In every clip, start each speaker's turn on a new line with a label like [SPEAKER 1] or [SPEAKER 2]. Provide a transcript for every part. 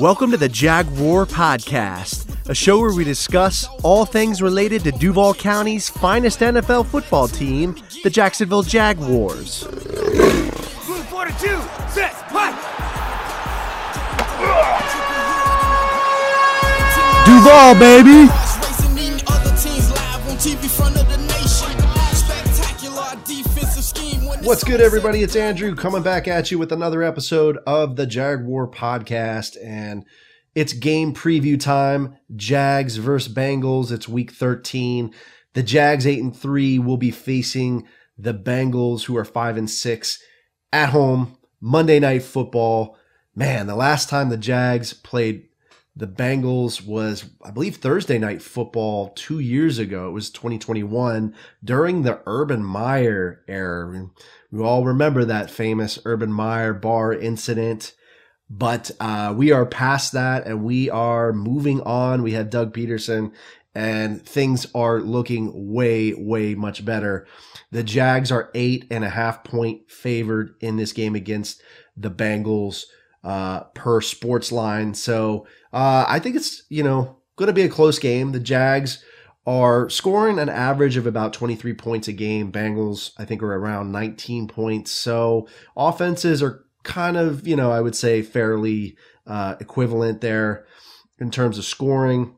[SPEAKER 1] Welcome to the Jag Roar Podcast, a show where we discuss all things related to Duval County's finest NFL football team, the Jacksonville Jaguars.
[SPEAKER 2] Move 42, set, what?
[SPEAKER 1] Duval, baby!
[SPEAKER 3] What's good, everybody? It's Andrew coming back at you with another episode of the Jag Roar podcast. And it's game preview time Jags versus Bengals. It's week 13. The Jags, 8 and 3, will be facing the Bengals, who are 5 and 6 at home. Monday Night Football. Man, the last time the Jags played the Bengals was, I believe, Thursday night football two years ago. It was 2021 during the Urban Meyer era. We all remember that famous Urban Meyer bar incident. But uh, we are past that and we are moving on. We have Doug Pederson and things are looking way, way much better. The Jags are eight and a half point favored in this game against the Bengals uh, per sports line. So uh, I think it's, you know, going to be a close game. The Jags are scoring an average of about 23 points a game. Bengals, I think, are around 19 points. So offenses are kind of, you know, I would say fairly uh, equivalent there in terms of scoring.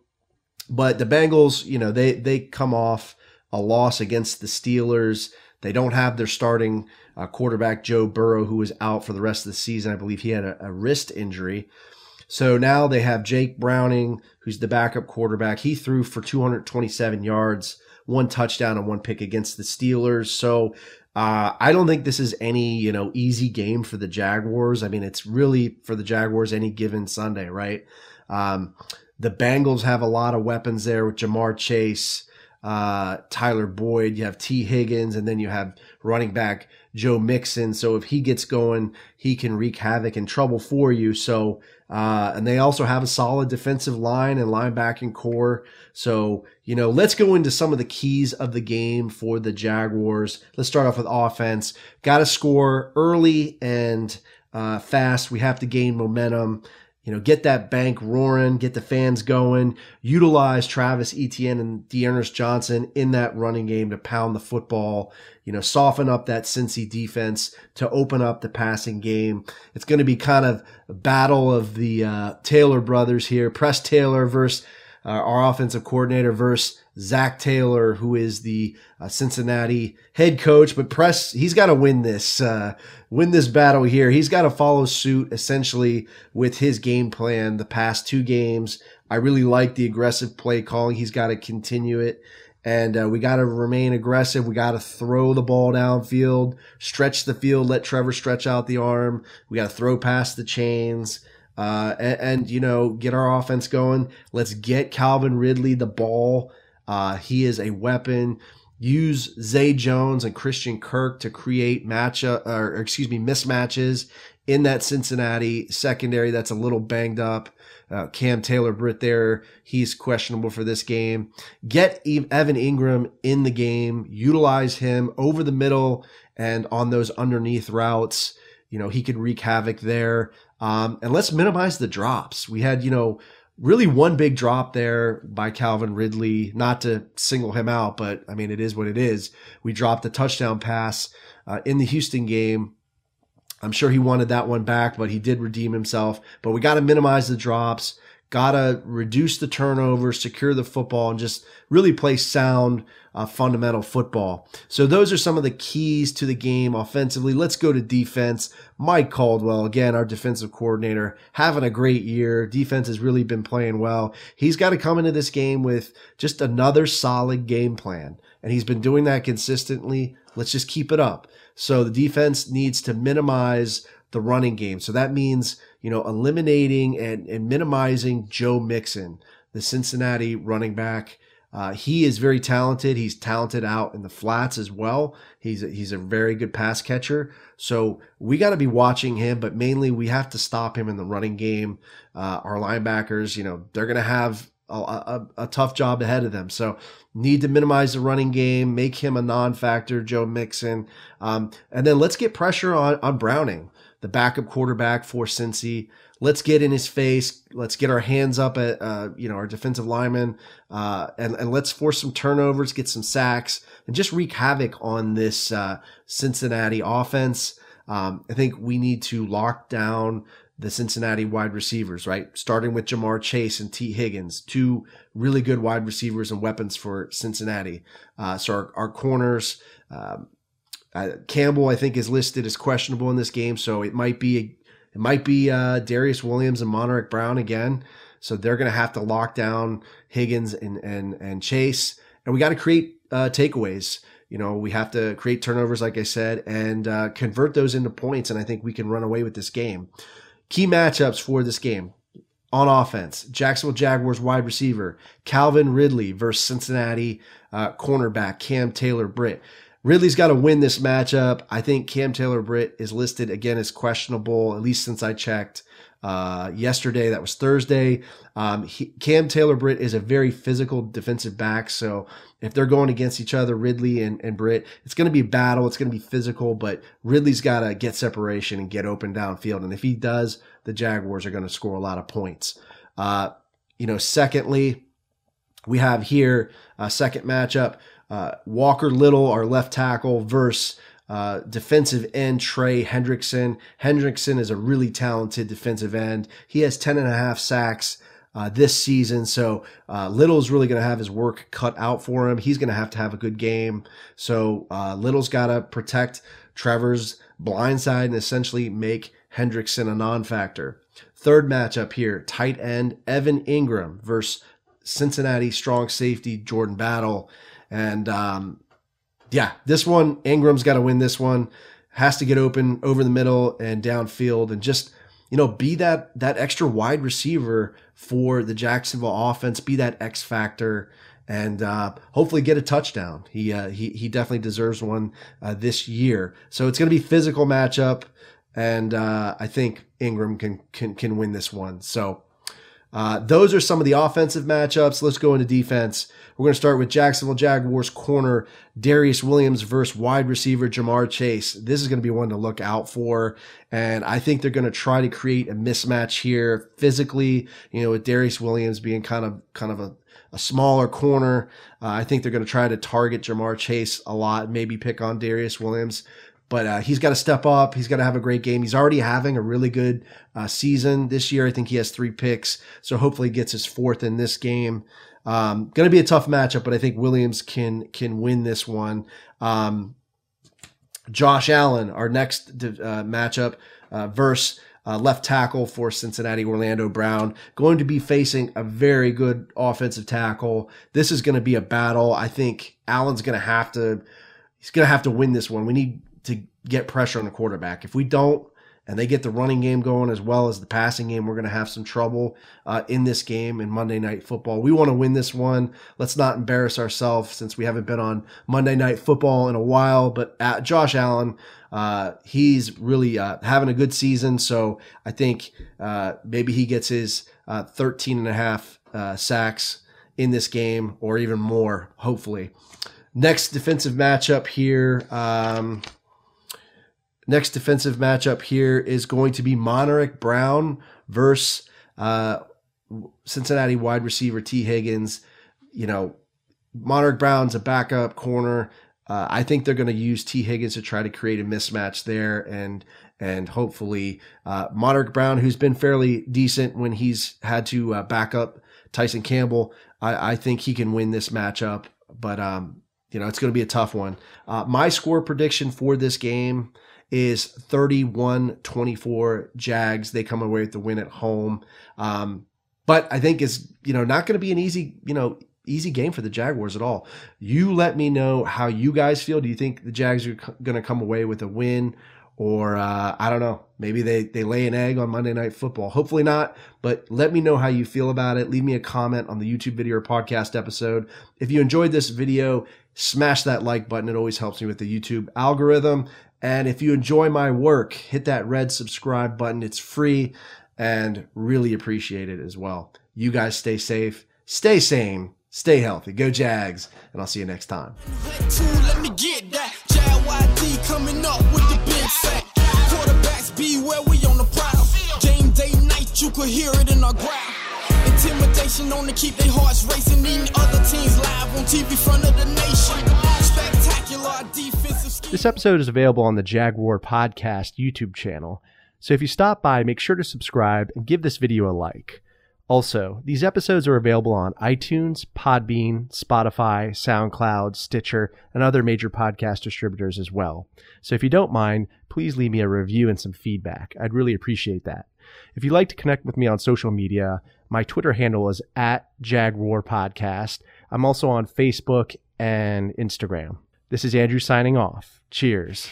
[SPEAKER 3] But the Bengals, you know, they they come off a loss against the Steelers. They don't have their starting uh, quarterback Joe Burrow, who was out for the rest of the season. I believe he had a, a wrist injury. So now they have Jake Browning, who's the backup quarterback. He threw for 227 yards, one touchdown, and one pick against the Steelers. So uh, I don't think this is any you know easy game for the Jaguars. I mean, it's really for the Jaguars any given Sunday, right? Um, the Bengals have a lot of weapons there with Ja'Marr Chase, uh, Tyler Boyd. You have Tee Higgins, and then you have running back Joe Mixon. So if he gets going, he can wreak havoc and trouble for you. So uh, and they also have a solid defensive line and linebacking corps. So, you know, let's go into some of the keys of the game for the Jaguars. Let's start off with offense. Got to score early and uh, fast. We have to gain momentum. You know, get that bank roaring, get the fans going, utilize Travis Etienne and D'Ernest Johnson in that running game to pound the football, you know, soften up that Cincy defense to open up the passing game. It's going to be kind of a battle of the uh, Taylor brothers here. Press Taylor versus uh, our offensive coordinator versus Zac Taylor, who is the uh, Cincinnati head coach. But Press, he's got to win this, uh, win this battle here. He's got to follow suit essentially with his game plan the past two games. I really like the aggressive play calling. He's got to continue it. And uh, we got to remain aggressive. We got to throw the ball downfield, stretch the field, let Trevor stretch out the arm. We got to throw past the chains. Uh, and, and, you know, get our offense going. Let's get Calvin Ridley the ball. Uh, he is a weapon. Use Zay Jones and Christian Kirk to create match or excuse me mismatches in that Cincinnati secondary that's a little banged up. Uh, Cam Taylor Britt there, he's questionable for this game. Get Evan Engram in the game, utilize him over the middle and on those underneath routes. You know, he could wreak havoc there. Um, and let's minimize the drops. We had, you know, really one big drop there by Calvin Ridley, not to single him out, but I mean, it is what it is. We dropped a touchdown pass uh, in the Houston game. I'm sure he wanted that one back, but he did redeem himself. But we got to minimize the drops, got to reduce the turnover, secure the football, and just really play sound uh, fundamental football. So those are some of the keys to the game offensively. Let's go to defense. Mike Caldwell, again, our defensive coordinator, having a great year. Defense has really been playing well. He's got to come into this game with just another solid game plan. And he's been doing that consistently. Let's just keep it up. So the defense needs to minimize the running game. So that means, you know, eliminating and, and minimizing Joe Mixon, the Cincinnati running back. Uh, he is very talented. He's talented out in the flats as well. He's a, he's a very good pass catcher. So we got to be watching him, but mainly we have to stop him in the running game. Uh, our linebackers, you know, they're going to have a, a, a, tough job ahead of them. So need to minimize the running game, make him a non-factor, Joe Mixon, um, and then let's get pressure on on Browning, the backup quarterback for Cincy. let's get in his face. Let's get our hands up at uh, you know our defensive linemen, uh, and and let's force some turnovers, get some sacks, and just wreak havoc on this uh, Cincinnati offense. Um, I think we need to lock down the Cincinnati wide receivers, right? Starting with Ja'Marr Chase and Tee Higgins, two really good wide receivers and weapons for Cincinnati. Uh, so our, our corners, um, uh, Campbell, I think, is listed as questionable in this game, so it might be it might be uh, Darious Williams and Montaric Brown again. So they're going to have to lock down Higgins and and and Chase, and we got to create uh, takeaways. You know, we have to create turnovers, like I said, and uh, convert those into points. And I think we can run away with this game. Key matchups for this game on offense Jacksonville Jaguars wide receiver Calvin Ridley versus Cincinnati uh, cornerback Cam Taylor Britt. Ridley's got to win this matchup. I think Cam Taylor Britt is listed again as questionable, at least since I checked uh, yesterday. That was Thursday. Um, he, Cam Taylor Britt is a very physical defensive back. So if they're going against each other, Ridley and, and Britt, it's going to be a battle. It's going to be physical, but Ridley's got to get separation and get open downfield. And if he does, the Jaguars are going to score a lot of points. Uh, you know, secondly, we have here a second matchup. Uh, Walker Little, our left tackle, versus uh, defensive end Trey Hendrickson. Hendrickson is a really talented defensive end. He has 10 and a half sacks uh, this season. So uh, Little's really going to have his work cut out for him. He's going to have to have a good game. So uh, Little's got to protect Trevor's blind side and essentially make Hendrickson a non-factor. Third matchup here, tight end Evan Engram versus Cincinnati strong safety Jordan Battle. And um, yeah, this one, Engram's got to win this one. Has to get open over the middle and downfield and just – you know, be that that extra wide receiver for the Jacksonville offense, be that X factor, and uh, hopefully get a touchdown. He uh, he he definitely deserves one uh, this year. So it's going to be physical matchup, and uh, I think Engram can can can win this one. So uh, those are some of the offensive matchups. Let's go into defense. We're going to start with Jacksonville Jaguars corner Darious Williams versus wide receiver Ja'Marr Chase. This is going to be one to look out for. And I think they're going to try to create a mismatch here physically, you know, with Darious Williams being kind of, kind of a, a smaller corner. Uh, I think they're going to try to target Ja'Marr Chase a lot, maybe pick on Darious Williams but uh, he's got to step up. He's got to have a great game. He's already having a really good uh, season this year. I think he has three picks, so hopefully he gets his fourth in this game. Um, going to be a tough matchup, but I think Williams can can win this one. Um, Josh Allen, our next uh, matchup uh, versus uh, left tackle for Cincinnati, Orlando Brown, going to be facing a very good offensive tackle. This is going to be a battle. I think Allen's going to have to. He's going to have to win this one. We need to get pressure on the quarterback. If we don't, and they get the running game going as well as the passing game, we're going to have some trouble uh, in this game in Monday Night Football. We want to win this one. Let's not embarrass ourselves since we haven't been on Monday Night Football in a while. But uh, Josh Allen, uh, he's really uh, having a good season. So I think uh, maybe he gets his uh, 13 and a half sacks in this game or even more, hopefully. Next defensive matchup here. Um, Next defensive matchup here is going to be Montaric Brown versus uh, Cincinnati wide receiver Tee Higgins. You know, Montaric Brown's a backup corner. Uh, I think they're going to use Tee Higgins to try to create a mismatch there, and and hopefully uh, Brown, who's been fairly decent when he's had to uh, back up Tyson Campbell, I, I think he can win this matchup. But um, you know, it's going to be a tough one. Uh, my score prediction for this game is 31 24 Jags. They come away with the win at home. Um, but I think it's, you know not going to be an easy you know easy game for the Jaguars at all. You let me know how you guys feel. Do you think the Jags are going to come away with a win? Or uh, I don't know, maybe they, they lay an egg on Monday Night Football. Hopefully not, but let me know how you feel about it. Leave me a comment on the YouTube video or podcast episode. If you enjoyed this video, smash that like button. It always helps me with the YouTube algorithm. And if you enjoy my work, hit that red subscribe button. It's free and really appreciate it as well. You guys stay safe, stay sane, stay healthy. Go Jags, and I'll see you next time. Night
[SPEAKER 1] could hear it in our growl. Intimidation on to keep their hearts racing. Eating other teams live on TV front of the nation. Spectacular.
[SPEAKER 3] This episode is available on the Jag Roar Podcast YouTube channel. So if you stop by, make sure to subscribe and give this video a like. Also, these episodes are available on iTunes, Podbean, Spotify, SoundCloud, Stitcher, and other major podcast distributors as well. So if you don't mind, please leave me a review and some feedback. I'd really appreciate that. If you'd like to connect with me on social media, my Twitter handle is at Jag Roar Podcast. I'm also on Facebook and Instagram. This is Andrew signing off. Cheers.